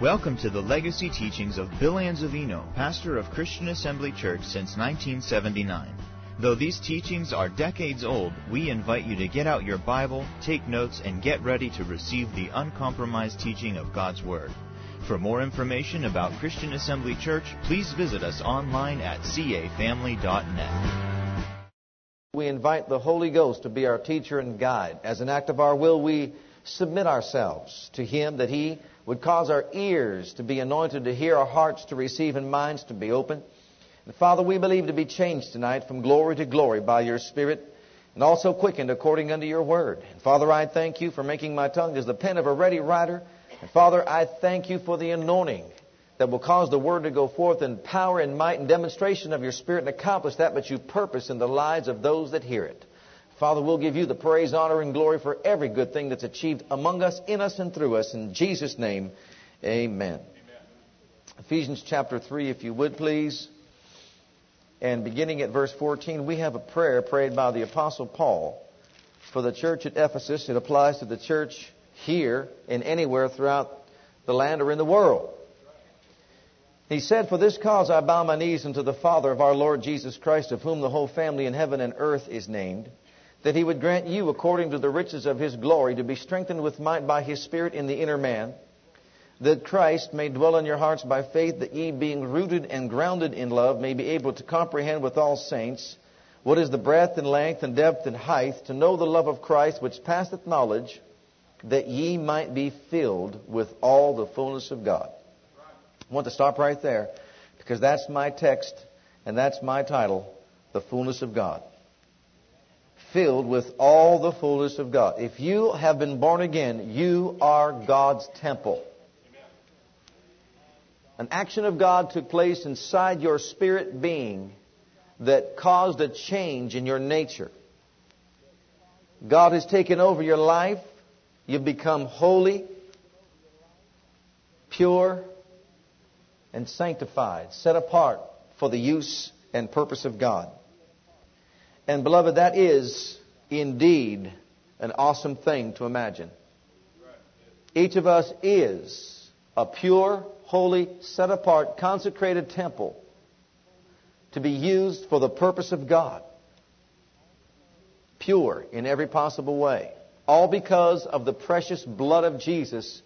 Welcome to the legacy teachings of Bill Anzavino, pastor of Christian Assembly Church since 1979. Though these teachings are decades old, we invite you to get out your Bible, take notes, and get ready to receive the uncompromised teaching of God's Word. For more information about Christian Assembly Church, please visit us online at cafamily.net. We invite the Holy Ghost to be our teacher and guide. As an act of our will, we submit ourselves to Him that He would cause our ears to be anointed to hear, our hearts to receive, and minds to be open. And Father, we believe to be changed tonight from glory to glory by your Spirit and also quickened according unto your word. And Father, I thank you for making my tongue as the pen of a ready writer. And Father, I thank you for the anointing that will cause the word to go forth in power and might and demonstration of your Spirit and accomplish that which you purpose in the lives of those that hear it. Father, we'll give you the praise, honor, and glory for every good thing that's achieved among us, in us, and through us. In Jesus' name, amen. amen. Ephesians chapter 3, if you would please. And beginning at verse 14, we have a prayer prayed by the Apostle Paul for the church at Ephesus. It applies to the church here and anywhere throughout the land or in the world. He said, For this cause I bow my knees unto the Father of our Lord Jesus Christ, of whom the whole family in heaven and earth is named that he would grant you, according to the riches of his glory, to be strengthened with might by his Spirit in the inner man, that Christ may dwell in your hearts by faith, that ye, being rooted and grounded in love, may be able to comprehend with all saints what is the breadth and length and depth and height, to know the love of Christ which passeth knowledge, that ye might be filled with all the fullness of God. I want to stop right there because that's my text and that's my title, The Fullness of God filled with all the fullness of God. If you have been born again, you are God's temple. An action of God took place inside your spirit being that caused a change in your nature. God has taken over your life. You've become holy, pure, and sanctified, set apart for the use and purpose of God. And beloved, that is indeed an awesome thing to imagine. Each of us is a pure, holy, set apart, consecrated temple to be used for the purpose of God. Pure in every possible way. All because of the precious blood of Jesus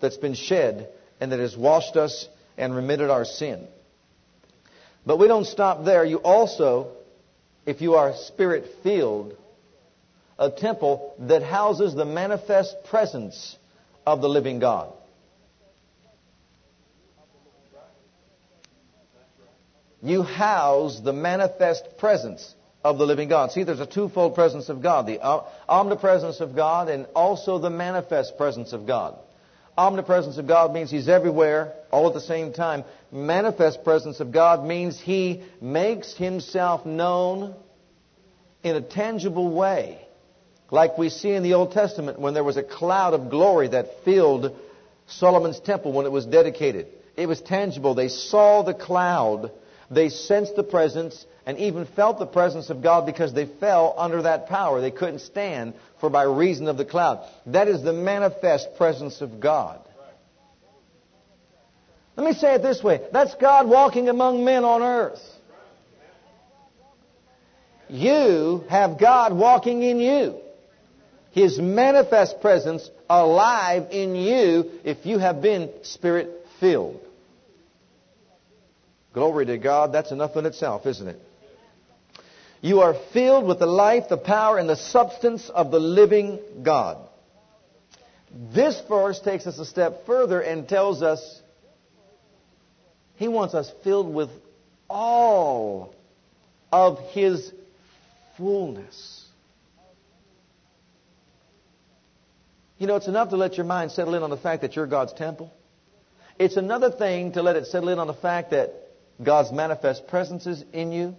that's been shed and that has washed us and remitted our sin. But we don't stop there. You also if you are spirit filled, a temple that houses the manifest presence of the living God. You house the manifest presence of the living God. See, there's a twofold presence of God the omnipresence of God and also the manifest presence of God. Omnipresence of God means He's everywhere, all at the same time. Manifest presence of God means He makes Himself known in a tangible way. Like we see in the Old Testament when there was a cloud of glory that filled Solomon's temple when it was dedicated. It was tangible. They saw the cloud. They sensed the presence and even felt the presence of God because they fell under that power. They couldn't stand for by reason of the cloud. That is the manifest presence of God. Let me say it this way. That's God walking among men on earth. You have God walking in you. His manifest presence alive in you if you have been spirit filled. Glory to God. That's enough in itself, isn't it? You are filled with the life, the power, and the substance of the living God. This verse takes us a step further and tells us He wants us filled with all of His fullness. You know, it's enough to let your mind settle in on the fact that you're God's temple. It's another thing to let it settle in on the fact that God's manifest presence is in you.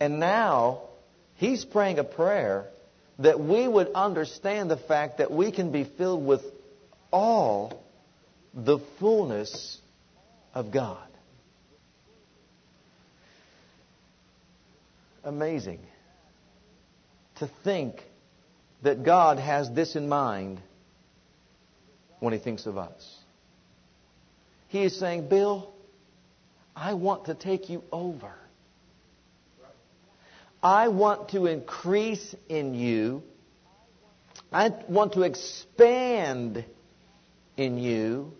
And now, He's praying a prayer that we would understand the fact that we can be filled with all the fullness of God. Amazing to think that God has this in mind when He thinks of us. He is saying, Bill, I want to take you over. I want to increase in you. I want to expand in you.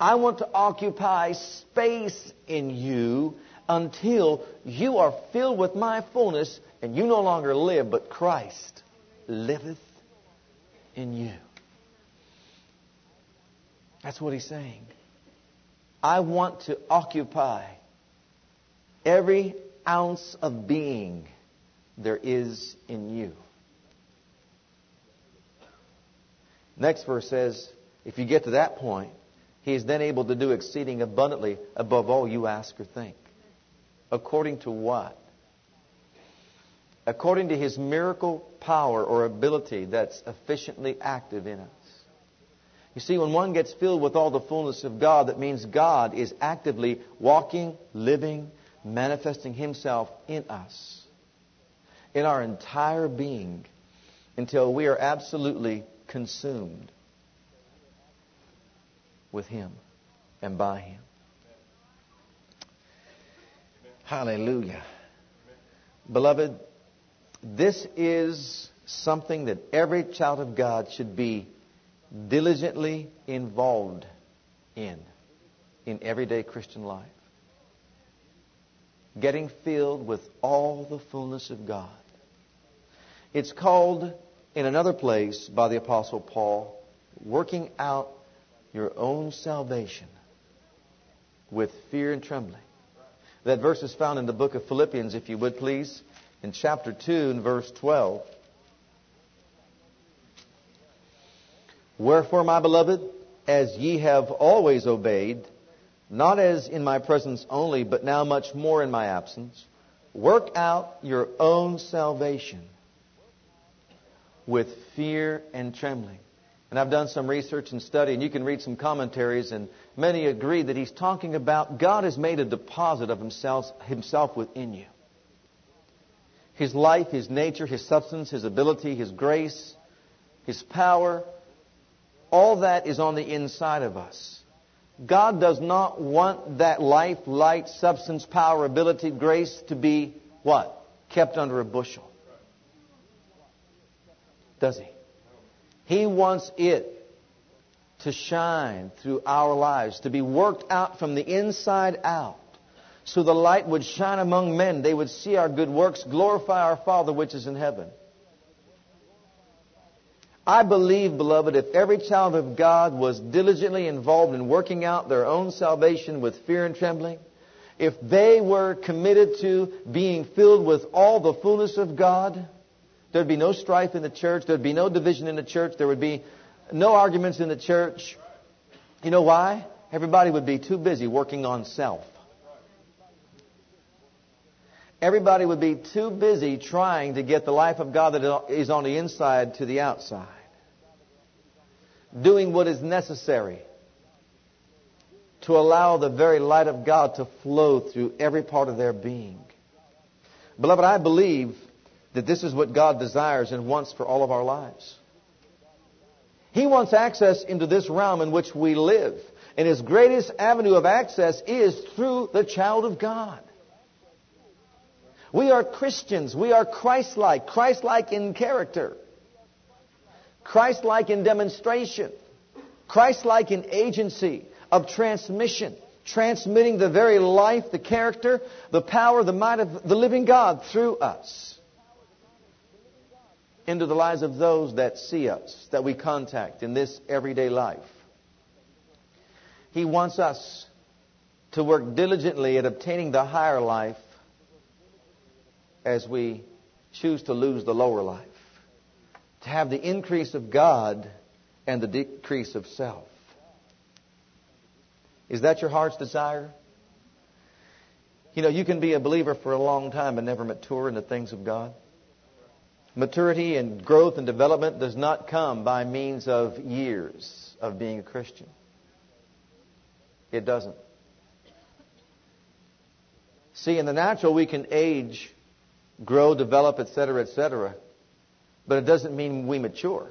I want to occupy space in you until you are filled with my fullness and you no longer live, but Christ liveth in you. That's what he's saying. I want to occupy every ounce of being there is in you. Next verse says, if you get to that point, he is then able to do exceeding abundantly above all you ask or think. According to what? According to his miracle power or ability that's efficiently active in us. You see, when one gets filled with all the fullness of God, that means God is actively walking, living, manifesting himself in us, in our entire being, until we are absolutely consumed with him and by him. Hallelujah. Beloved, this is something that every child of God should be diligently involved in, in everyday Christian life. Getting filled with all the fullness of God. It's called in another place by the Apostle Paul, working out your own salvation with fear and trembling. That verse is found in the book of Philippians, if you would please, in chapter 2 and verse 12. Wherefore, my beloved, as ye have always obeyed, not as in my presence only, but now much more in my absence, work out your own salvation with fear and trembling. And I've done some research and study, and you can read some commentaries, and many agree that he's talking about God has made a deposit of himself, himself within you. His life, His nature, His substance, His ability, His grace, His power, all that is on the inside of us. God does not want that life, light, substance, power, ability, grace to be what? Kept under a bushel. Does He? He wants it to shine through our lives, to be worked out from the inside out. So the light would shine among men. They would see our good works, glorify our Father which is in heaven. I believe, beloved, if every child of God was diligently involved in working out their own salvation with fear and trembling, if they were committed to being filled with all the fullness of God, there'd be no strife in the church, there'd be no division in the church, there would be no arguments in the church. You know why? Everybody would be too busy working on self. Everybody would be too busy trying to get the life of God that is on the inside to the outside. Doing what is necessary to allow the very light of God to flow through every part of their being. Beloved, I believe that this is what God desires and wants for all of our lives. He wants access into this realm in which we live. And his greatest avenue of access is through the child of God. We are Christians. We are Christ-like. Christ-like in character. Christ-like in demonstration. Christ-like in agency of transmission. Transmitting the very life, the character, the power, the might of the living God through us. Into the lives of those that see us, that we contact in this everyday life. He wants us to work diligently at obtaining the higher life as we choose to lose the lower life. To have the increase of God and the decrease of self. Is that your heart's desire? You know, you can be a believer for a long time and never mature in the things of God. Maturity and growth and development does not come by means of years of being a Christian. It doesn't. See, in the natural, we can age grow, develop, etc., etc. But it doesn't mean we mature.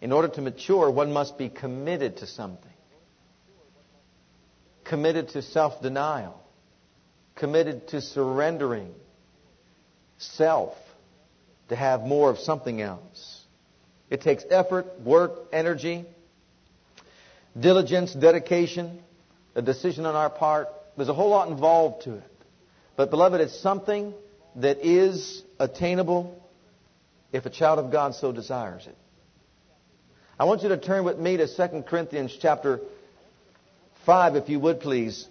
In order to mature, one must be committed to something. Committed to self denial. Committed to surrendering self to have more of something else. It takes effort, work, energy, diligence, dedication, a decision on our part. There's a whole lot involved to it. But, beloved, it's something that is attainable if a child of God so desires it. I want you to turn with me to 2 Corinthians chapter 5, if you would please.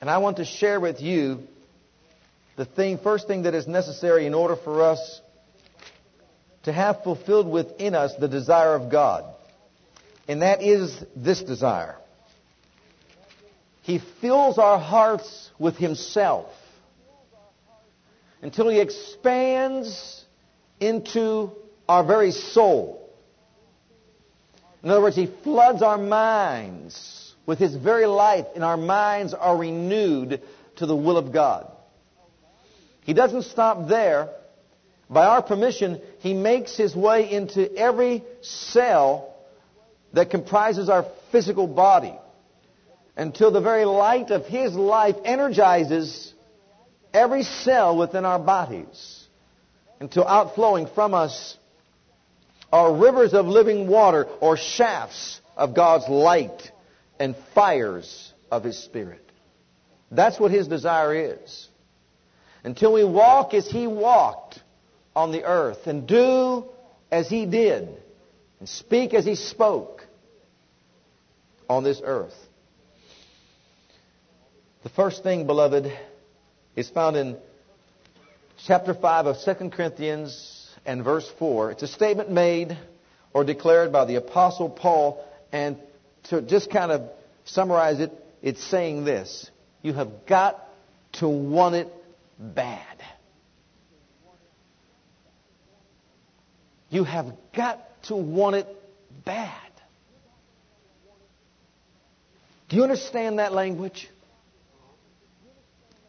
And I want to share with you the thing, first thing that is necessary in order for us to have fulfilled within us the desire of God. And that is this desire. He fills our hearts with Himself until He expands into our very soul. In other words, He floods our minds with His very life, and our minds are renewed to the will of God. He doesn't stop there. By our permission, He makes His way into every cell that comprises our physical body until the very light of His life energizes every cell within our bodies until outflowing from us are rivers of living water or shafts of God's light and fires of His Spirit. That's what His desire is until we walk as He walked on the earth and do as He did and speak as He spoke on this earth. The first thing, beloved, is found in chapter 5 of 2 Corinthians and verse 4. It's a statement made or declared by the Apostle Paul, and to just kind of summarize it, it's saying this You have got to want it bad. You have got to want it bad. Do you understand that language?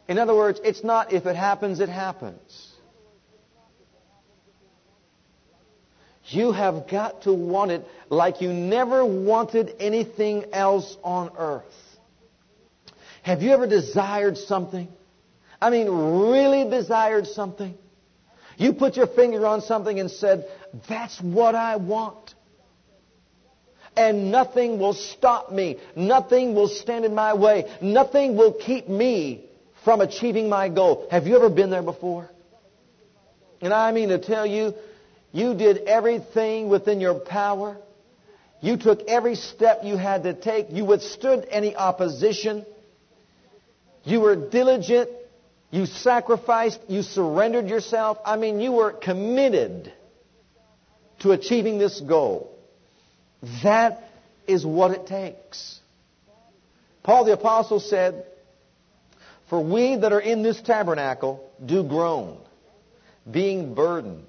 In other words, it's not if it happens, it happens. You have got to want it like you never wanted anything else on earth. Have you ever desired something I mean, really desired something. You put your finger on something and said, That's what I want. And nothing will stop me. Nothing will stand in my way. Nothing will keep me from achieving my goal. Have you ever been there before? And I mean to tell you, you did everything within your power. You took every step you had to take. You withstood any opposition. You were diligent. You sacrificed, you surrendered yourself. I mean, you were committed to achieving this goal. That is what it takes. Paul the Apostle said, For we that are in this tabernacle do groan, being burdened,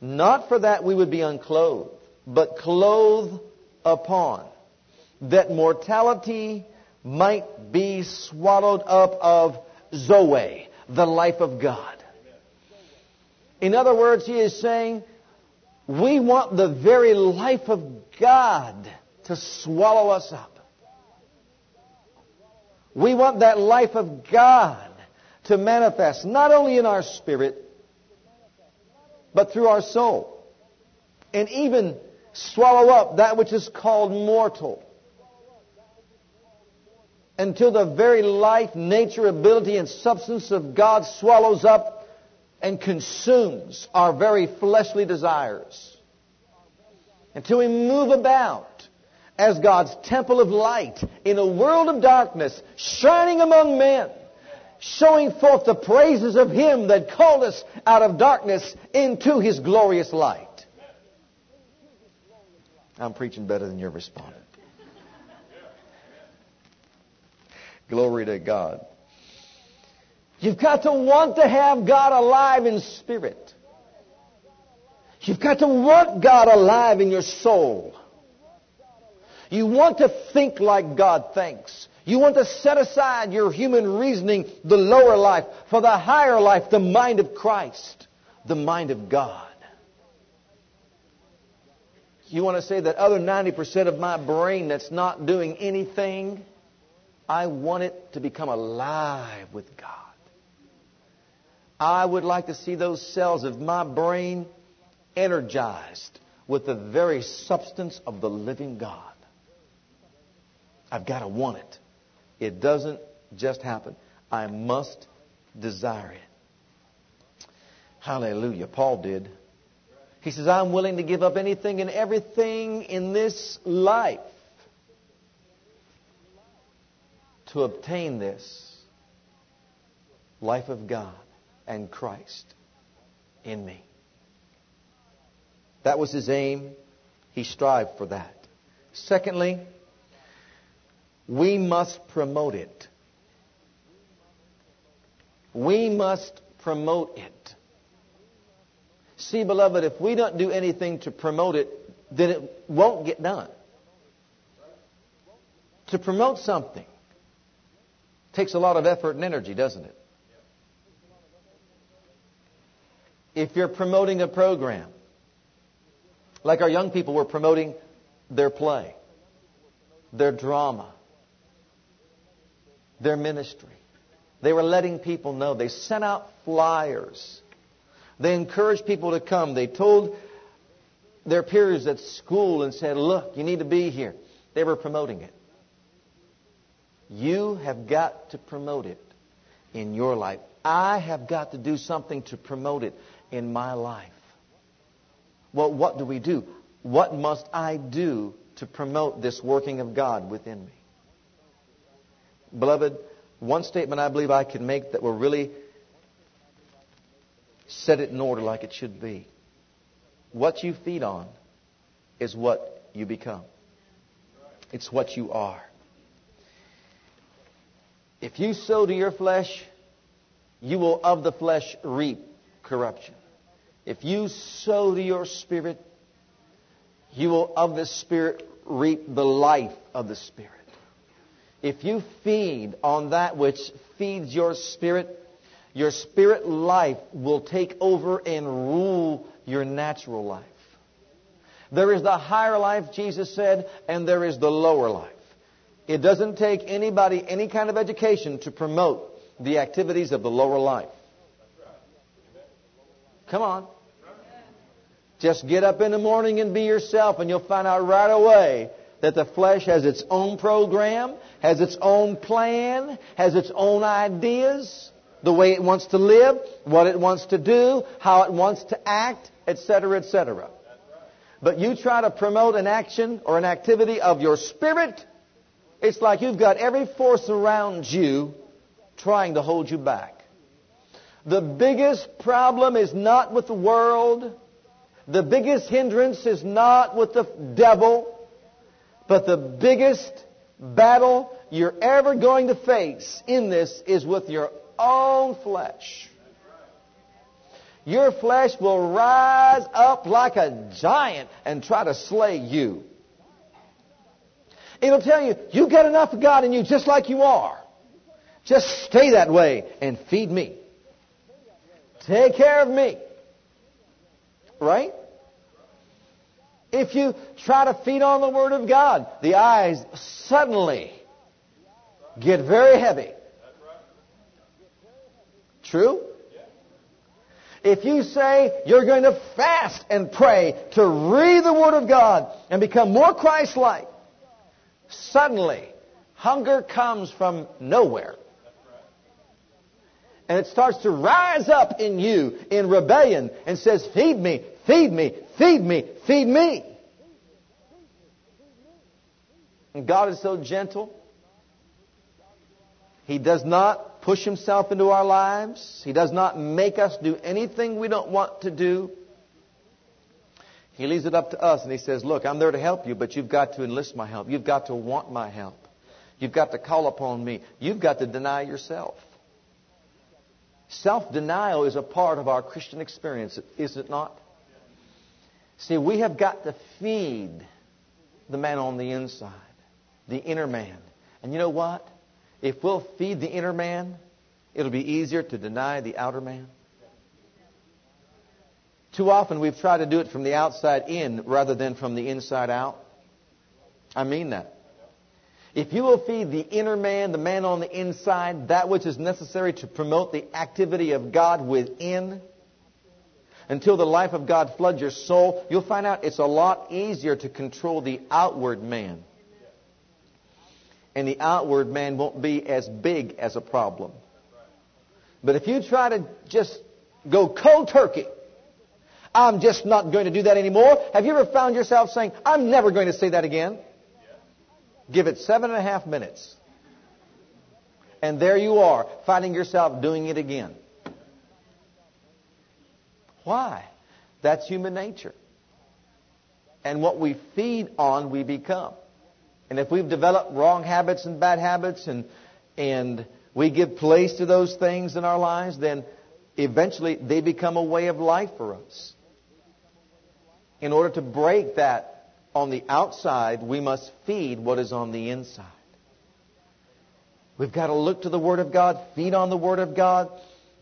not for that we would be unclothed, but clothed upon, that mortality might be swallowed up of Zoe, the life of God. In other words, he is saying, we want the very life of God to swallow us up. We want that life of God to manifest not only in our spirit, but through our soul. And even swallow up that which is called mortal until the very life, nature, ability, and substance of God swallows up and consumes our very fleshly desires. Until we move about as God's temple of light in a world of darkness, shining among men, showing forth the praises of Him that called us out of darkness into His glorious light. I'm preaching better than you're responding. Glory to God. You've got to want to have God alive in spirit. You've got to want God alive in your soul. You want to think like God thinks. You want to set aside your human reasoning, the lower life, for the higher life, the mind of Christ, the mind of God. you want to say that other 90% of my brain that's not doing anything, I want it to become alive with God. I would like to see those cells of my brain energized with the very substance of the living God. I've got to want it. It doesn't just happen. I must desire it. Hallelujah. Paul did. He says, I'm willing to give up anything and everything in this life to obtain this life of God and Christ in me. That was his aim. He strived for that. Secondly, we must promote it. We must promote it. See, beloved, if we don't do anything to promote it, then it won't get done. To promote something takes a lot of effort and energy, doesn't it? If you're promoting a program, like our young people were promoting their play, their drama, their ministry. They were letting people know. They sent out flyers. They encouraged people to come. They told their peers at school and said, Look, you need to be here. They were promoting it. You have got to promote it in your life. I have got to do something to promote it in my life. Well, what do we do? What must I do to promote this working of God within me? Beloved, one statement I believe I can make that will really set it in order like it should be. What you feed on is what you become. It's what you are. If you sow to your flesh, you will of the flesh reap corruption. If you sow to your spirit, you will of the spirit reap the life of the spirit. If you feed on that which feeds your spirit, your spirit life will take over and rule your natural life. There is the higher life, Jesus said, and there is the lower life. It doesn't take anybody any kind of education to promote the activities of the lower life. Come on. Just get up in the morning and be yourself, and you'll find out right away that the flesh has its own program, has its own plan, has its own ideas, the way it wants to live, what it wants to do, how it wants to act, etc., etc. But you try to promote an action or an activity of your spirit, it's like you've got every force around you trying to hold you back. The biggest problem is not with the world. The biggest hindrance is not with the devil. But the biggest battle you're ever going to face in this is with your own flesh. Your flesh will rise up like a giant and try to slay you. It'll tell you, you've got enough of God in you just like you are. Just stay that way and feed me. Take care of me. Right? If you try to feed on the Word of God, the eyes suddenly get very heavy. True? If you say you're going to fast and pray to read the Word of God and become more Christ-like, suddenly hunger comes from nowhere. And it starts to rise up in you in rebellion and says, feed me, feed me, feed me, feed me. And God is so gentle. He does not push himself into our lives. He does not make us do anything we don't want to do. He leaves it up to us and he says, look, I'm there to help you, but you've got to enlist my help. You've got to want my help. You've got to call upon me. You've got to deny yourself. Self denial is a part of our Christian experience, is it not? See, we have got to feed the man on the inside, the inner man. And you know what? If we'll feed the inner man, it'll be easier to deny the outer man. Too often we've tried to do it from the outside in rather than from the inside out. I mean that. If you will feed the inner man, the man on the inside, that which is necessary to promote the activity of God within, until the life of God floods your soul, you'll find out it's a lot easier to control the outward man. And the outward man won't be as big as a problem. But if you try to just go cold turkey, I'm just not going to do that anymore. Have you ever found yourself saying, I'm never going to say that again? Give it seven and a half minutes. And there you are, finding yourself doing it again. Why? That's human nature. And what we feed on, we become. And if we've developed wrong habits and bad habits and, and we give place to those things in our lives, then eventually they become a way of life for us. In order to break that on the outside, we must feed what is on the inside. We've got to look to the Word of God, feed on the Word of God,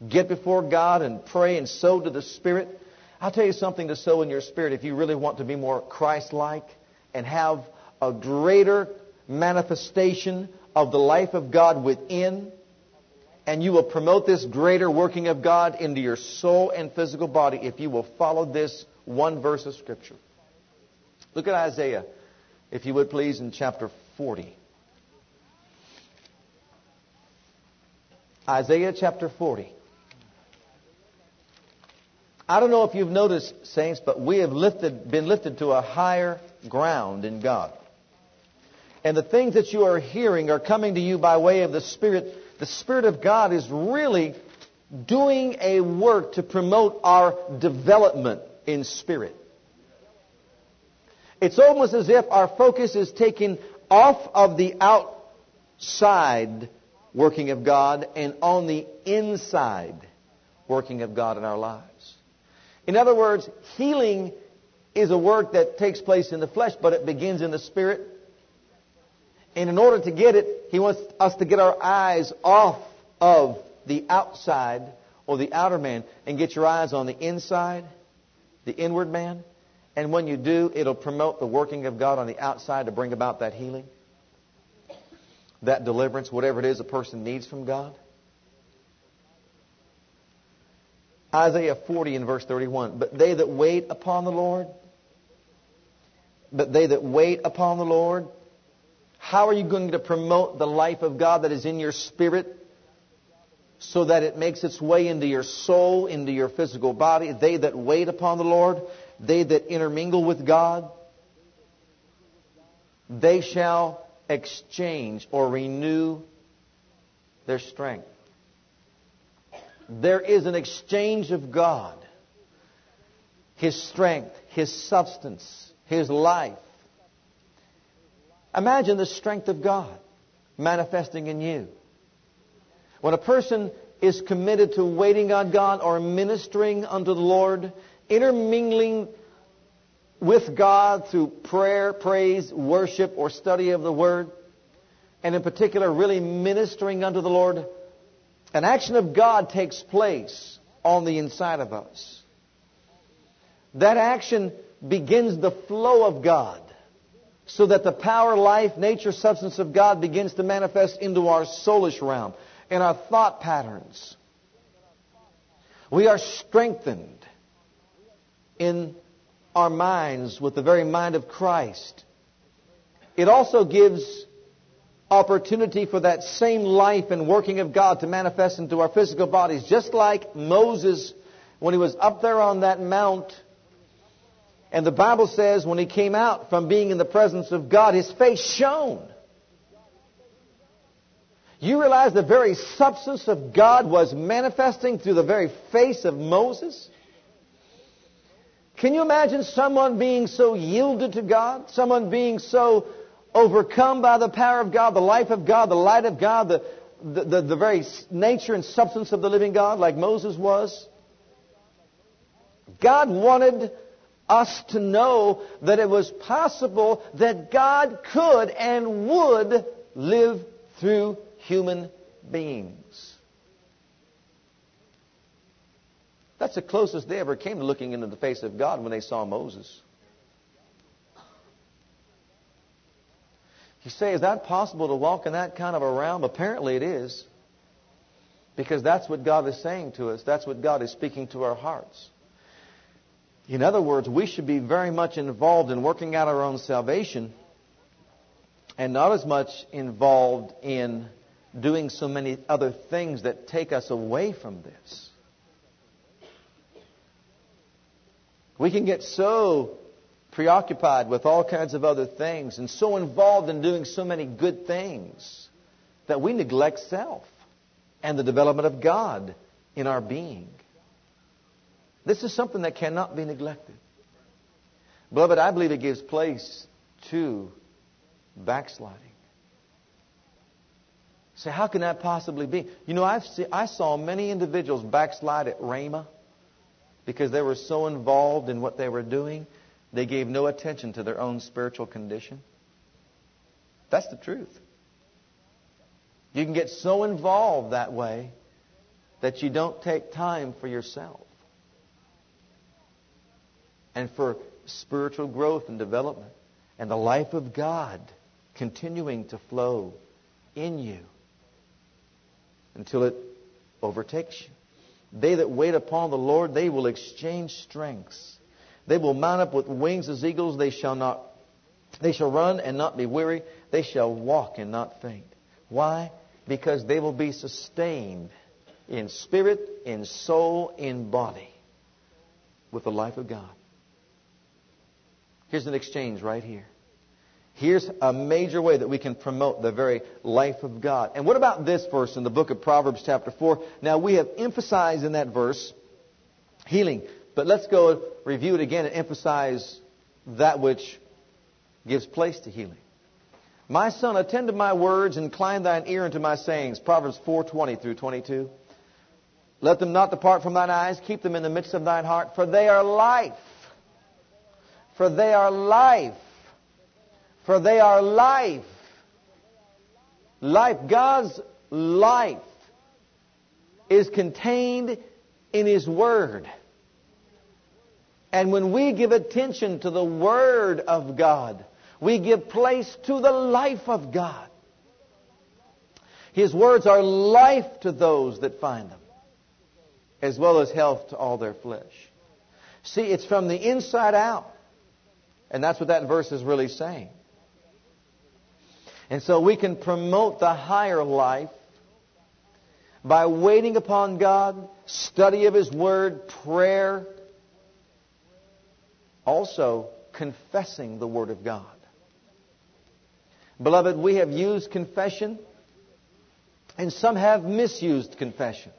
get before God and pray and sow to the Spirit. I'll tell you something to sow in your spirit if you really want to be more Christ like and have a greater manifestation of the life of God within. And you will promote this greater working of God into your soul and physical body if you will follow this one verse of Scripture. Look at Isaiah, if you would please, in chapter 40. Isaiah chapter 40. I don't know if you've noticed, saints, but we have lifted, been lifted to a higher ground in God. And the things that you are hearing are coming to you by way of the Spirit. The Spirit of God is really doing a work to promote our development in spirit. It's almost as if our focus is taken off of the outside working of God and on the inside working of God in our lives. In other words, healing is a work that takes place in the flesh, but it begins in the spirit. And in order to get it, he wants us to get our eyes off of the outside or the outer man and get your eyes on the inside, the inward man. And when you do, it'll promote the working of God on the outside to bring about that healing, that deliverance, whatever it is a person needs from God. Isaiah 40 and verse 31. But they that wait upon the Lord, but they that wait upon the Lord, how are you going to promote the life of God that is in your spirit so that it makes its way into your soul, into your physical body? They that wait upon the Lord, they that intermingle with God, they shall exchange or renew their strength. There is an exchange of God. His strength, His substance, His life. Imagine the strength of God manifesting in you. When a person is committed to waiting on God or ministering unto the Lord, intermingling with God through prayer, praise, worship, or study of the Word, and in particular, really ministering unto the Lord, an action of God takes place on the inside of us. That action begins the flow of God so that the power, life, nature, substance of God begins to manifest into our soulish realm and our thought patterns. We are strengthened in our minds with the very mind of Christ. It also gives opportunity for that same life and working of God to manifest into our physical bodies. Just like Moses, when he was up there on that mount, and the Bible says when he came out from being in the presence of God, his face shone. You realize the very substance of God was manifesting through the very face of Moses? Can you imagine someone being so yielded to God? Someone being so overcome by the power of God, the life of God, the light of God, the, the, the, the very nature and substance of the living God, like Moses was. God wanted us to know that it was possible that God could and would live through human beings. That's the closest they ever came to looking into the face of God when they saw Moses. You say, is that possible to walk in that kind of a realm? Apparently it is. Because that's what God is saying to us. That's what God is speaking to our hearts. In other words, we should be very much involved in working out our own salvation and not as much involved in doing so many other things that take us away from this. We can get so preoccupied with all kinds of other things and so involved in doing so many good things that we neglect self and the development of God in our being. This is something that cannot be neglected. Beloved, I believe it gives place to backsliding. Say, how can that possibly be? You know, I've see, I saw many individuals backslide at Rhema because they were so involved in what they were doing, they gave no attention to their own spiritual condition. That's the truth. You can get so involved that way that you don't take time for yourself and for spiritual growth and development and the life of God continuing to flow in you until it overtakes you. They that wait upon the Lord, they will exchange strengths. They will mount up with wings as eagles. They shall not, they shall run and not be weary. They shall walk and not faint. Why? Because they will be sustained in spirit, in soul, in body with the life of God. Here's an exchange right here. Here's a major way that we can promote the very life of God. And what about this verse in the book of Proverbs, chapter 4? Now, we have emphasized in that verse healing, but let's go review it again and emphasize that which gives place to healing. My son, attend to my words, incline thine ear unto my sayings. Proverbs 4:20 through 22. Let them not depart from thine eyes, keep them in the midst of thine heart, for they are life. For they are life for they are life. Life, God's life is contained in His Word. And when we give attention to the Word of God, we give place to the life of God. His words are life to those that find them, as well as health to all their flesh. See, it's from the inside out. And that's what that verse is really saying. And so we can promote the higher life by waiting upon God, study of His Word, prayer, also confessing the Word of God. Beloved, we have used confession, and some have misused confession.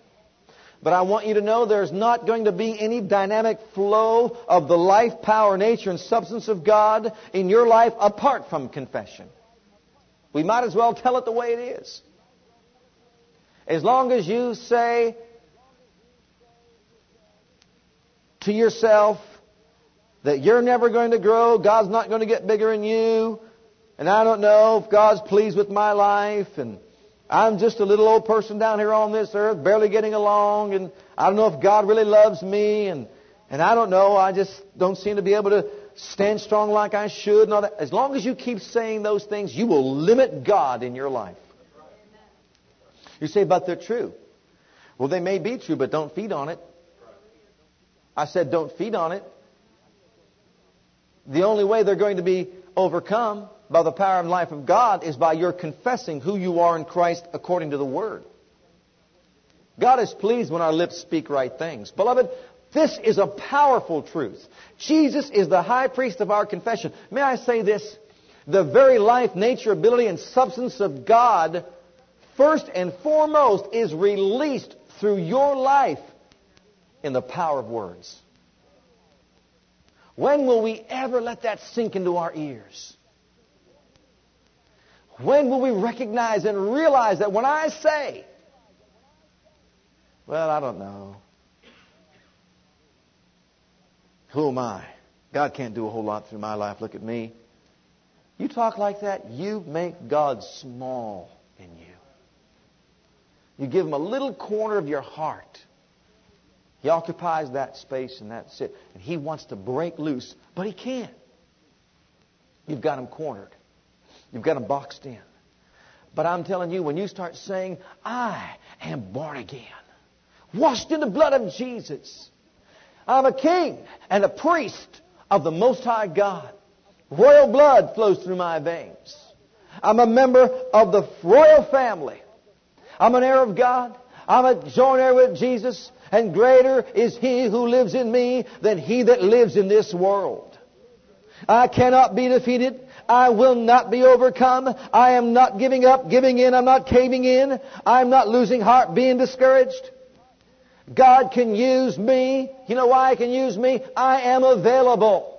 But I want you to know there's not going to be any dynamic flow of the life, power, nature, and substance of God in your life apart from confession. We might as well tell it the way it is. As long as you say to yourself that you're never going to grow, God's not going to get bigger in you, and I don't know if God's pleased with my life, and I'm just a little old person down here on this earth, barely getting along, and I don't know if God really loves me, and, and I don't know, I just don't seem to be able to stand strong like I should. Not, as long as you keep saying those things, you will limit God in your life. You say, but they're true. Well, they may be true, but don't feed on it. I said, don't feed on it. The only way they're going to be overcome by the power and life of God is by your confessing who you are in Christ according to the Word. God is pleased when our lips speak right things. Beloved, this is a powerful truth. Jesus is the high priest of our confession. May I say this? The very life, nature, ability, and substance of God, first and foremost, is released through your life in the power of words. When will we ever let that sink into our ears? When will we recognize and realize that when I say, well, I don't know. Who am I? God can't do a whole lot through my life. Look at me. You talk like that, you make God small in you. You give him a little corner of your heart. He occupies that space and that's it. And he wants to break loose, but he can't. You've got him cornered. You've got him boxed in. But I'm telling you, when you start saying, I am born again, washed in the blood of Jesus, I'm a king and a priest of the Most High God. Royal blood flows through my veins. I'm a member of the royal family. I'm an heir of God. I'm a joint heir with Jesus. And greater is He who lives in me than He that lives in this world. I cannot be defeated. I will not be overcome. I am not giving up, giving in. I'm not caving in. I'm not losing heart, being discouraged. God can use me. You know why He can use me? I am available.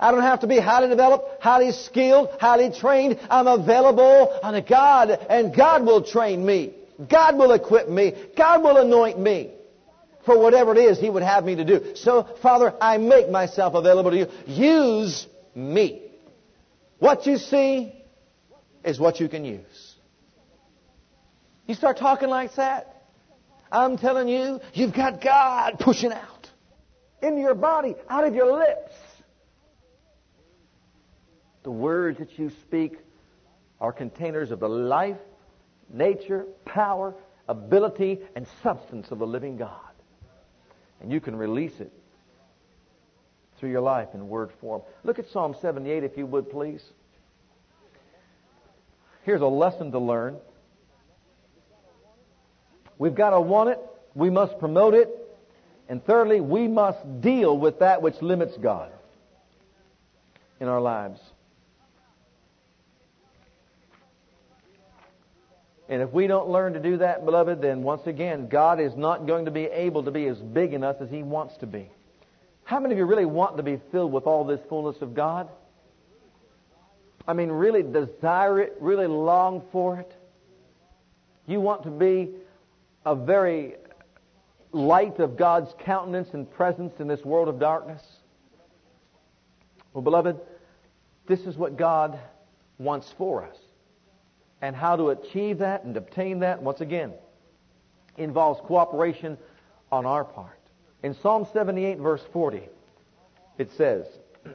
I don't have to be highly developed, highly skilled, highly trained. I'm available unto God, and God will train me. God will equip me. God will anoint me for whatever it is He would have me to do. So, Father, I make myself available to you. Use me. What you see is what you can use. You start talking like that, I'm telling you, you've got God pushing out into your body, out of your lips. The words that you speak are containers of the life, nature, power, ability, and substance of the living God. And you can release it through your life in word form. Look at Psalm 78 if you would, please. Here's a lesson to learn. We've got to want it. We must promote it. And thirdly, we must deal with that which limits God in our lives. And if we don't learn to do that, beloved, then once again, God is not going to be able to be as big in us as He wants to be. How many of you really want to be filled with all this fullness of God? I mean, really desire it, really long for it? You want to be a very light of God's countenance and presence in this world of darkness? Well, beloved, this is what God wants for us and how to achieve that and obtain that, once again, involves cooperation on our part. In Psalm 78, verse 40, it says,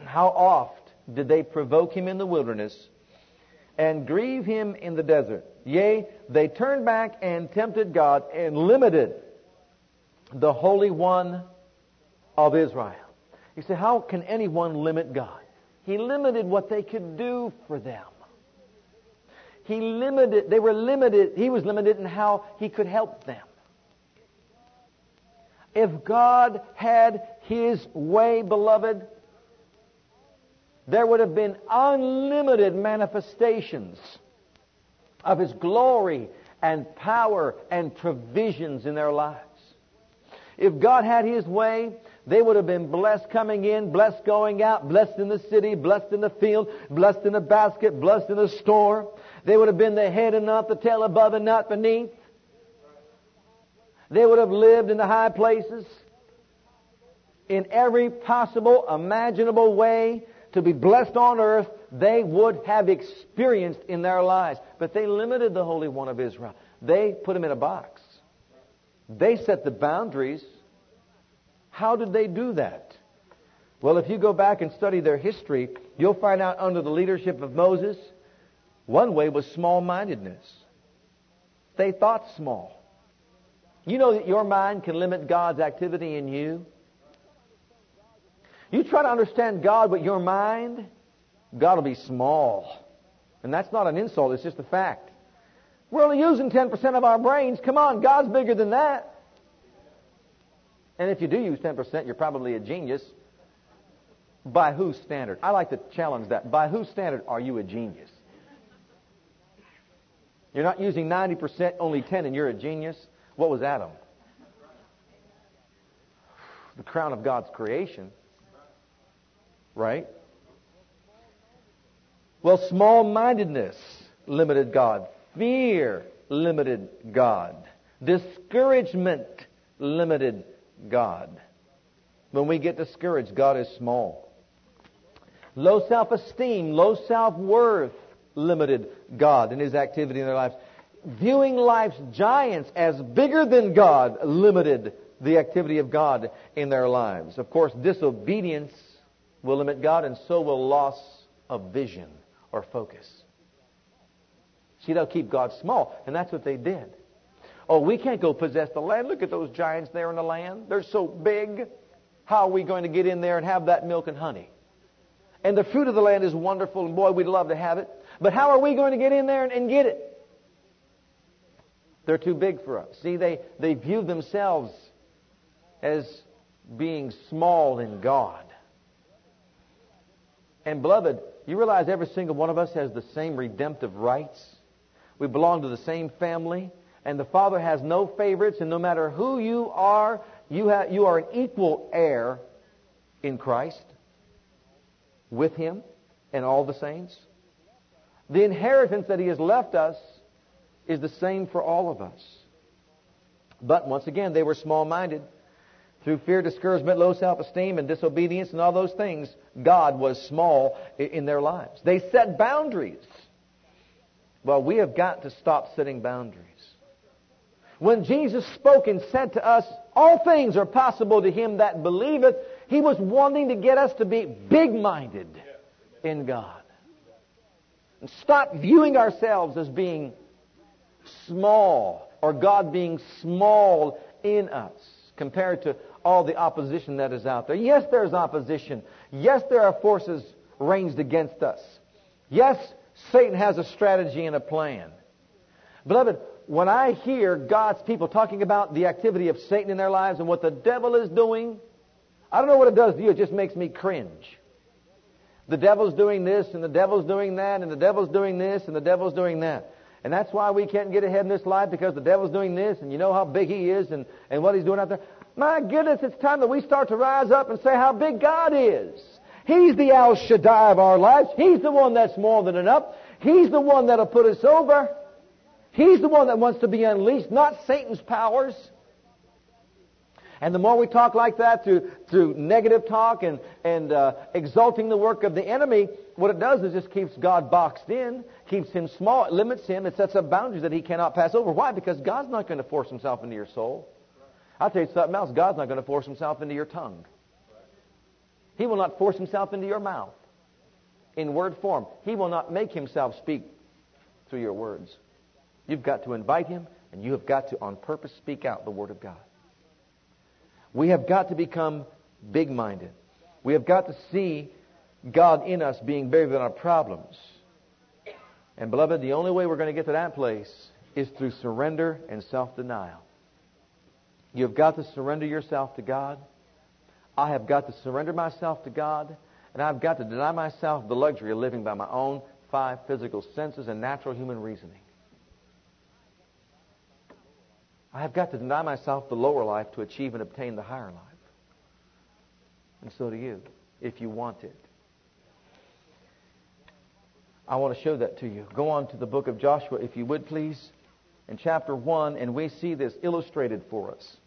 How oft did they provoke him in the wilderness and grieve him in the desert? Yea, they turned back and tempted God and limited the Holy One of Israel. You say, how can anyone limit God? He limited what they could do for them. He limited, they were limited, he was limited in how he could help them. If God had his way, beloved, there would have been unlimited manifestations of his glory and power and provisions in their lives. If God had his way, they would have been blessed coming in, blessed going out, blessed in the city, blessed in the field, blessed in the basket, blessed in the store. They would have been the head and not the tail, above and not beneath. They would have lived in the high places in every possible, imaginable way to be blessed on earth they would have experienced in their lives. But they limited the Holy One of Israel. They put him in a box. They set the boundaries. How did they do that? Well, if you go back and study their history, you'll find out under the leadership of Moses, one way was small mindedness. They thought small. You know that your mind can limit God's activity in you? You try to understand God with your mind, God will be small. And that's not an insult, it's just a fact. We're only using 10% of our brains. Come on, God's bigger than that. And if you do use 10%, you're probably a genius. By whose standard? I like to challenge that. By whose standard are you a genius? You're not using 90%, only 10, and you're a genius. What was Adam? The crown of God's creation. Right? Well, small mindedness limited God. Fear limited God. Discouragement limited God. When we get discouraged, God is small. Low self esteem, low self worth limited God in His activity in their lives. Viewing life's giants as bigger than God limited the activity of God in their lives. Of course, disobedience will limit God, and so will loss of vision or focus. See, they'll keep God small, and that's what they did. Oh, we can't go possess the land. Look at those giants there in the land. They're so big. How are we going to get in there and have that milk and honey? And the fruit of the land is wonderful, and boy, we'd love to have it. But how are we going to get in there and, and get it? They're too big for us. See, they, they view themselves as being small in God. And beloved, you realize every single one of us has the same redemptive rights. We belong to the same family. And the Father has no favorites. And no matter who you are, you, you are an equal heir in Christ with Him and all the saints. The inheritance that He has left us is the same for all of us. But once again, they were small minded. Through fear, discouragement, low self esteem, and disobedience, and all those things, God was small in their lives. They set boundaries. Well, we have got to stop setting boundaries. When Jesus spoke and said to us, All things are possible to him that believeth, he was wanting to get us to be big minded in God. And stop viewing ourselves as being small or God being small in us compared to all the opposition that is out there. Yes, there's opposition. Yes, there are forces ranged against us. Yes, Satan has a strategy and a plan. Beloved, when I hear God's people talking about the activity of Satan in their lives and what the devil is doing, I don't know what it does to you. It just makes me cringe. The devil's doing this and the devil's doing that and the devil's doing this and the devil's doing that. And that's why we can't get ahead in this life because the devil's doing this and you know how big he is and, and what he's doing out there. My goodness, it's time that we start to rise up and say how big God is. He's the El Shaddai of our lives. He's the one that's more than enough. He's the one that'll put us over. He's the one that wants to be unleashed, not Satan's powers. And the more we talk like that through, through negative talk and, and uh, exalting the work of the enemy, what it does is just keeps God boxed in, keeps him small, it limits him, it sets up boundaries that he cannot pass over. Why? Because God's not going to force himself into your soul. I'll tell you something else. God's not going to force himself into your tongue. He will not force himself into your mouth in word form. He will not make himself speak through your words. You've got to invite him, and you have got to, on purpose, speak out the word of God. We have got to become big minded. We have got to see God in us being bigger than our problems. And beloved, the only way we're going to get to that place is through surrender and self denial. You've got to surrender yourself to God. I have got to surrender myself to God. And I've got to deny myself the luxury of living by my own five physical senses and natural human reasoning. I have got to deny myself the lower life to achieve and obtain the higher life. And so do you, if you want it. I want to show that to you. Go on to the book of Joshua, if you would, please, in chapter 1, and we see this illustrated for us.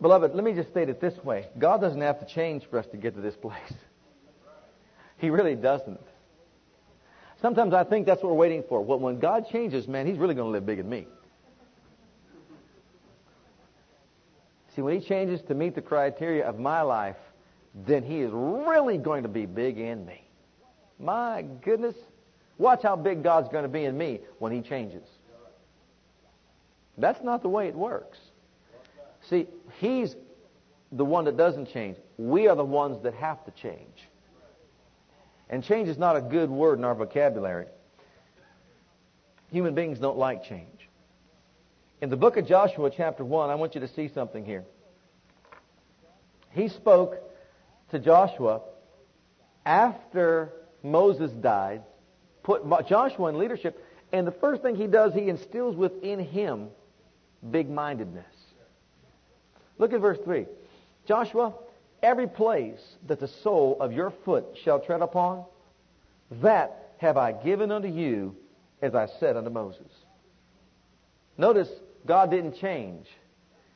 Beloved, let me just state it this way God doesn't have to change for us to get to this place. He really doesn't. Sometimes I think that's what we're waiting for. Well, when God changes, man, He's really going to live big in me. See, when He changes to meet the criteria of my life, then He is really going to be big in me. My goodness. Watch how big God's going to be in me when He changes. That's not the way it works. See, He's the one that doesn't change. We are the ones that have to change. And change is not a good word in our vocabulary. Human beings don't like change. In the book of Joshua, chapter 1, I want you to see something here. He spoke to Joshua after Moses died, put Joshua in leadership, and the first thing he does, he instills within him big mindedness. Look at verse 3. Joshua, every place that the sole of your foot shall tread upon, that have I given unto you, as I said unto Moses. Notice, God didn't change.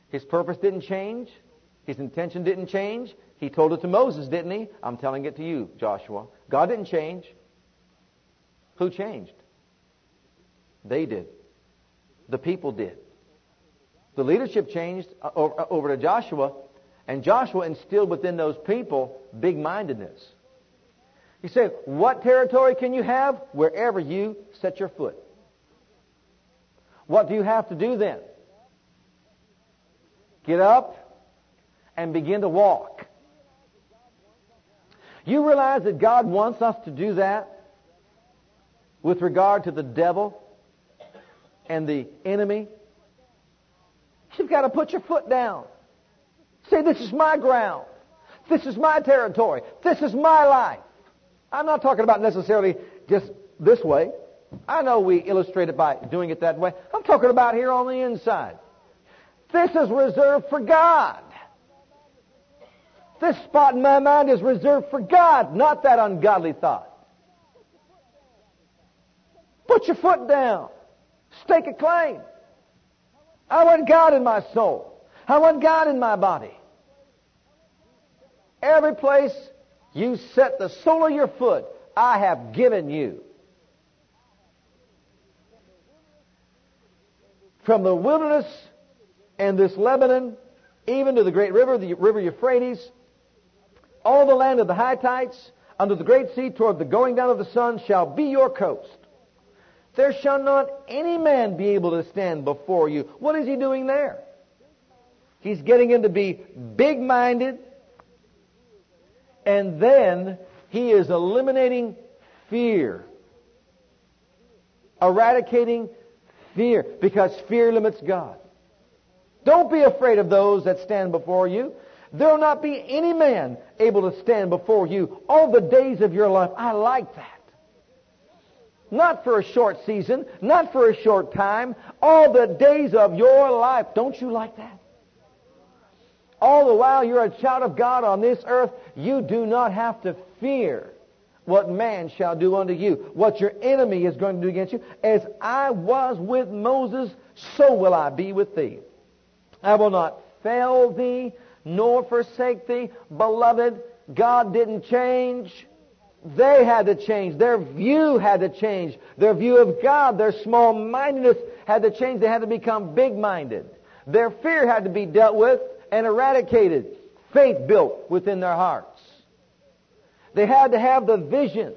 His purpose didn't change. His intention didn't change. He told it to Moses, didn't he? I'm telling it to you, Joshua. God didn't change. Who changed? They did. The people did. The leadership changed uh, uh, over to Joshua, and Joshua instilled within those people big mindedness. He said, What territory can you have? Wherever you set your foot. What do you have to do then? Get up and begin to walk. You realize that God wants us to do that with regard to the devil and the enemy? You've got to put your foot down. Say, this is my ground. This is my territory. This is my life. I'm not talking about necessarily just this way. I know we illustrate it by doing it that way. I'm talking about here on the inside. This is reserved for God. This spot in my mind is reserved for God, not that ungodly thought. Put your foot down. Stake a claim. I want God in my soul. I want God in my body. Every place you set the sole of your foot, I have given you. From the wilderness and this Lebanon, even to the great river, the river Euphrates, all the land of the Hittites, under the great sea toward the going down of the sun shall be your coast. There shall not any man be able to stand before you. What is he doing there? He's getting him to be big-minded, and then he is eliminating fear. Eradicating fear, because fear limits God. Don't be afraid of those that stand before you. There will not be any man able to stand before you all the days of your life. I like that. Not for a short season, not for a short time, all the days of your life. Don't you like that? All the while you're a child of God on this earth, you do not have to fear what man shall do unto you, what your enemy is going to do against you. As I was with Moses, so will I be with thee. I will not fail thee, nor forsake thee. Beloved, God didn't change. They had to change. Their view had to change. Their view of God, their small mindedness had to change. They had to become big minded. Their fear had to be dealt with and eradicated. Faith built within their hearts. They had to have the vision.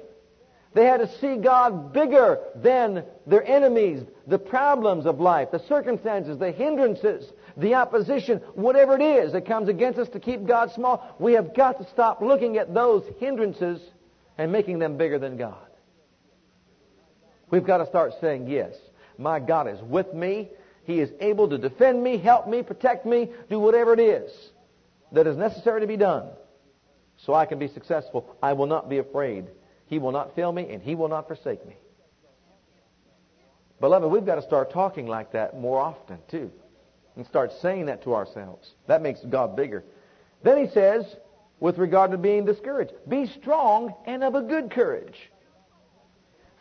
They had to see God bigger than their enemies, the problems of life, the circumstances, the hindrances, the opposition, whatever it is that comes against us to keep God small. We have got to stop looking at those hindrances and making them bigger than God. We've got to start saying, yes, my God is with me. He is able to defend me, help me, protect me, do whatever it is that is necessary to be done so I can be successful. I will not be afraid. He will not fail me and He will not forsake me. Beloved, we've got to start talking like that more often, too. And start saying that to ourselves. That makes God bigger. Then he says, with regard to being discouraged. Be strong and of a good courage.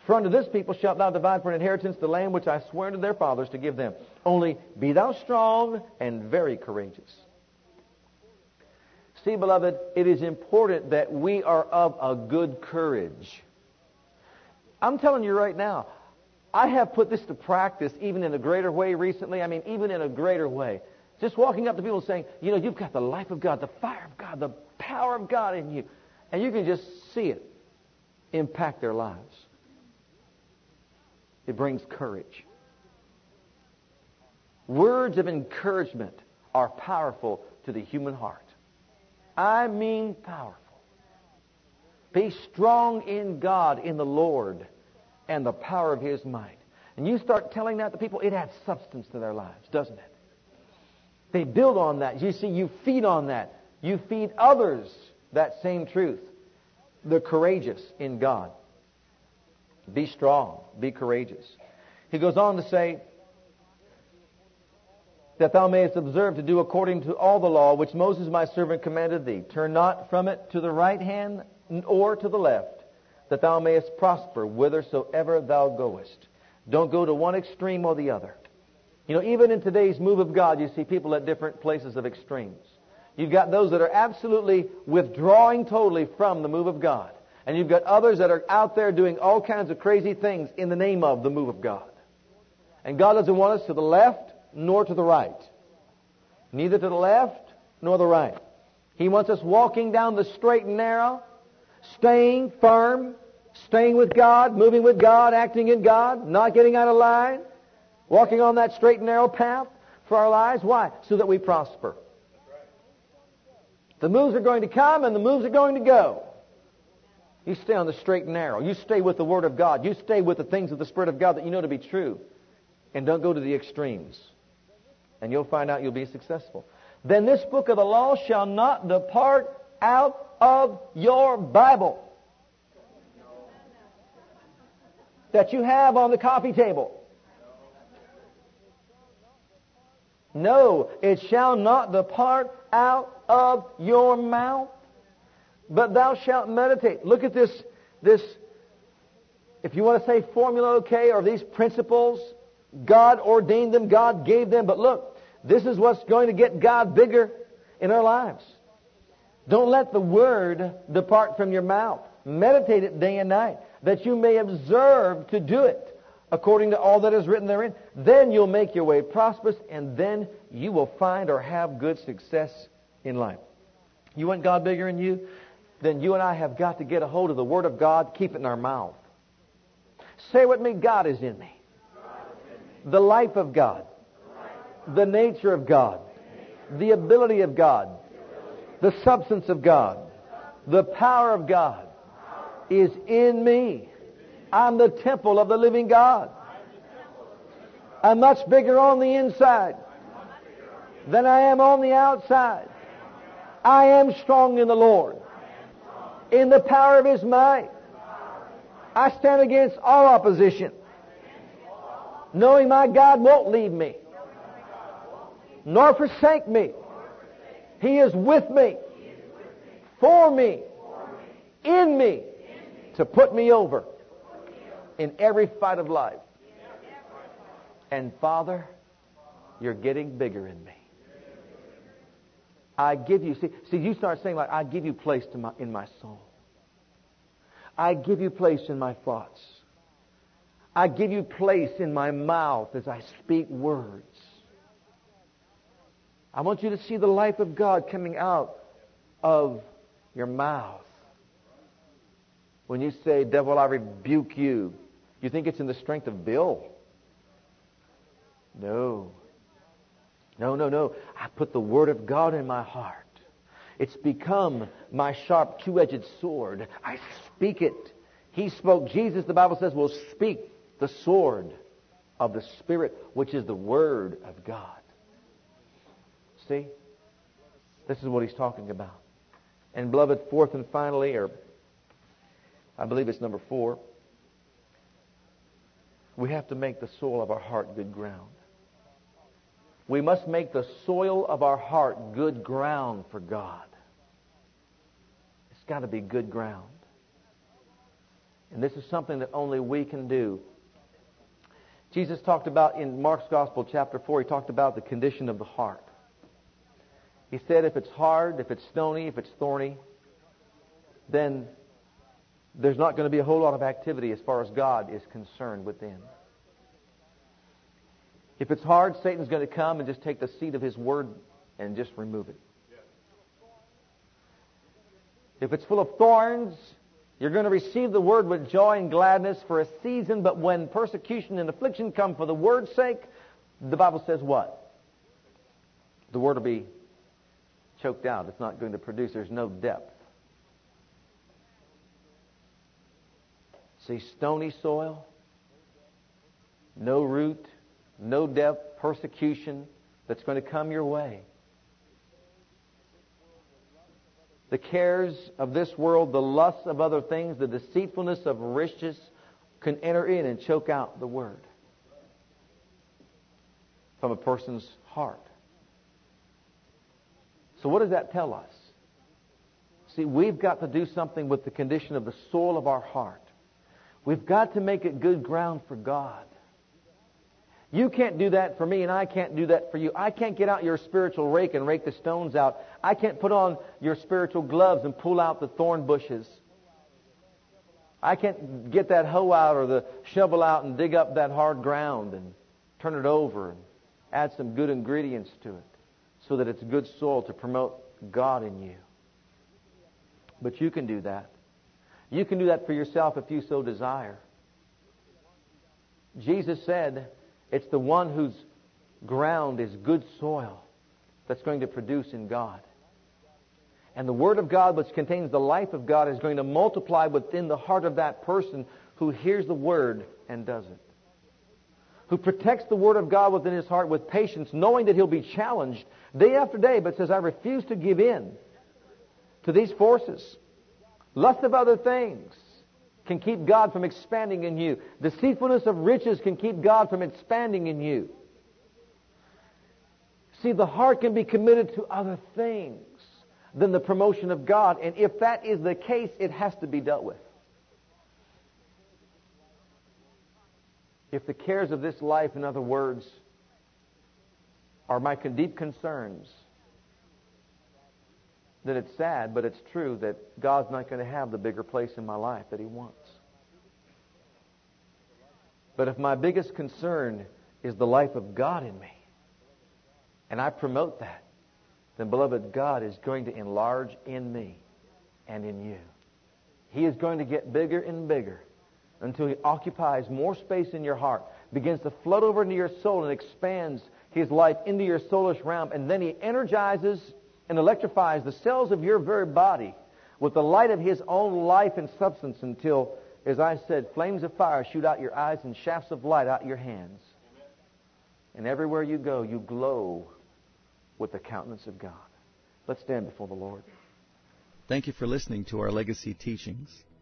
For unto this people shalt thou divide for an inheritance the land which I swore to their fathers to give them. Only be thou strong and very courageous. See, beloved, it is important that we are of a good courage. I'm telling you right now, I have put this to practice even in a greater way recently. I mean, even in a greater way. Just walking up to people and saying, you know, you've got the life of God, the fire of God, the power of God in you. And you can just see it impact their lives. It brings courage. Words of encouragement are powerful to the human heart. I mean powerful. Be strong in God, in the Lord, and the power of His might. And you start telling that to people, it adds substance to their lives, doesn't it? They build on that. You see, you feed on that. You feed others that same truth. The courageous in God. Be strong. Be courageous. He goes on to say, that thou mayest observe to do according to all the law which Moses my servant commanded thee. Turn not from it to the right hand or to the left, that thou mayest prosper whithersoever thou goest. Don't go to one extreme or the other. You know, even in today's move of God, you see people at different places of extremes. You've got those that are absolutely withdrawing totally from the move of God. And you've got others that are out there doing all kinds of crazy things in the name of the move of God. And God doesn't want us to the left nor to the right. neither to the left nor the right. He wants us walking down the straight and narrow, staying firm, staying with God, moving with God, acting in God, not getting out of line, walking on that straight and narrow path for our lives. Why? So that we prosper. The moves are going to come and the moves are going to go. You stay on the straight and narrow. You stay with the Word of God. You stay with the things of the Spirit of God that you know to be true. And don't go to the extremes. And you'll find out you'll be successful. Then this book of the law shall not depart out of your Bible that you have on the coffee table. No, it shall not depart out of your mouth, but thou shalt meditate. Look at this, this, if you want to say formula, okay, or these principles, God ordained them, God gave them, but look, this is what's going to get God bigger in our lives. Don't let the word depart from your mouth. Meditate it day and night, that you may observe to do it according to all that is written therein. Then you'll make your way prosperous, and then you will find or have good success in life. You want God bigger in you? Then you and I have got to get a hold of the Word of God, keep it in our mouth. Say with me, God is in me. The life of God. The nature of God. The ability of God. The substance of God. The power of God is in me. I'm the temple of the living God. I'm much bigger on the inside than I am on the outside. I am strong in the Lord. In the power of His might. I stand against all opposition. Knowing my God won't leave me. Nor forsake me. He is with me. For me. In me. To put me over in every fight of life. And Father, you're getting bigger in me. I give you, see, see, you start saying like, I give you place my, in my soul. I give you place in my thoughts. I give you place in my mouth as I speak words. I want you to see the life of God coming out of your mouth. When you say, devil, I rebuke you, you think it's in the strength of Bill? No. No, no, no. I put the Word of God in my heart. It's become my sharp two-edged sword. I speak it. He spoke. Jesus, the Bible says, will speak the sword of the Spirit, which is the Word of God. See? This is what he's talking about. And beloved, fourth and finally, or I believe it's number four, we have to make the soil of our heart good ground. We must make the soil of our heart good ground for God. It's got to be good ground. And this is something that only we can do. Jesus talked about in Mark's Gospel, chapter 4, he talked about the condition of the heart. He said if it's hard, if it's stony, if it's thorny, then there's not going to be a whole lot of activity as far as God is concerned within. If it's hard, Satan's going to come and just take the seed of his word and just remove it. If it's full of thorns, you're going to receive the word with joy and gladness for a season, but when persecution and affliction come for the word's sake, the Bible says what? The word will be choked out. It's not going to produce. There's no depth. See, stony soil, no root, no depth, persecution that's going to come your way. The cares of this world, the lusts of other things, the deceitfulness of riches can enter in and choke out the word from a person's heart. So, what does that tell us? See, we've got to do something with the condition of the soul of our heart. We've got to make it good ground for God. You can't do that for me, and I can't do that for you. I can't get out your spiritual rake and rake the stones out. I can't put on your spiritual gloves and pull out the thorn bushes. I can't get that hoe out or the shovel out and dig up that hard ground and turn it over and add some good ingredients to it. So that it's good soil to promote God in you. But you can do that. You can do that for yourself if you so desire. Jesus said, it's the one whose ground is good soil that's going to produce in God. And the Word of God, which contains the life of God, is going to multiply within the heart of that person who hears the Word and does it. Who protects the Word of God within his heart with patience, knowing that he'll be challenged day after day, but says, I refuse to give in to these forces. Lust of other things can keep God from expanding in you. Deceitfulness of riches can keep God from expanding in you. See, the heart can be committed to other things than the promotion of God. And if that is the case, it has to be dealt with. If the cares of this life, in other words, are my deep concerns, then it's sad, but it's true that God's not going to have the bigger place in my life that He wants. But if my biggest concern is the life of God in me, and I promote that, then, beloved, God is going to enlarge in me and in you. He is going to get bigger and bigger until He occupies more space in your heart, begins to flood over into your soul and expands His life into your soulish realm, and then He energizes and electrifies the cells of your very body with the light of His own life and substance until, as I said, flames of fire shoot out your eyes and shafts of light out your hands. And everywhere you go, you glow with the countenance of God. Let's stand before the Lord. Thank you for listening to our legacy teachings.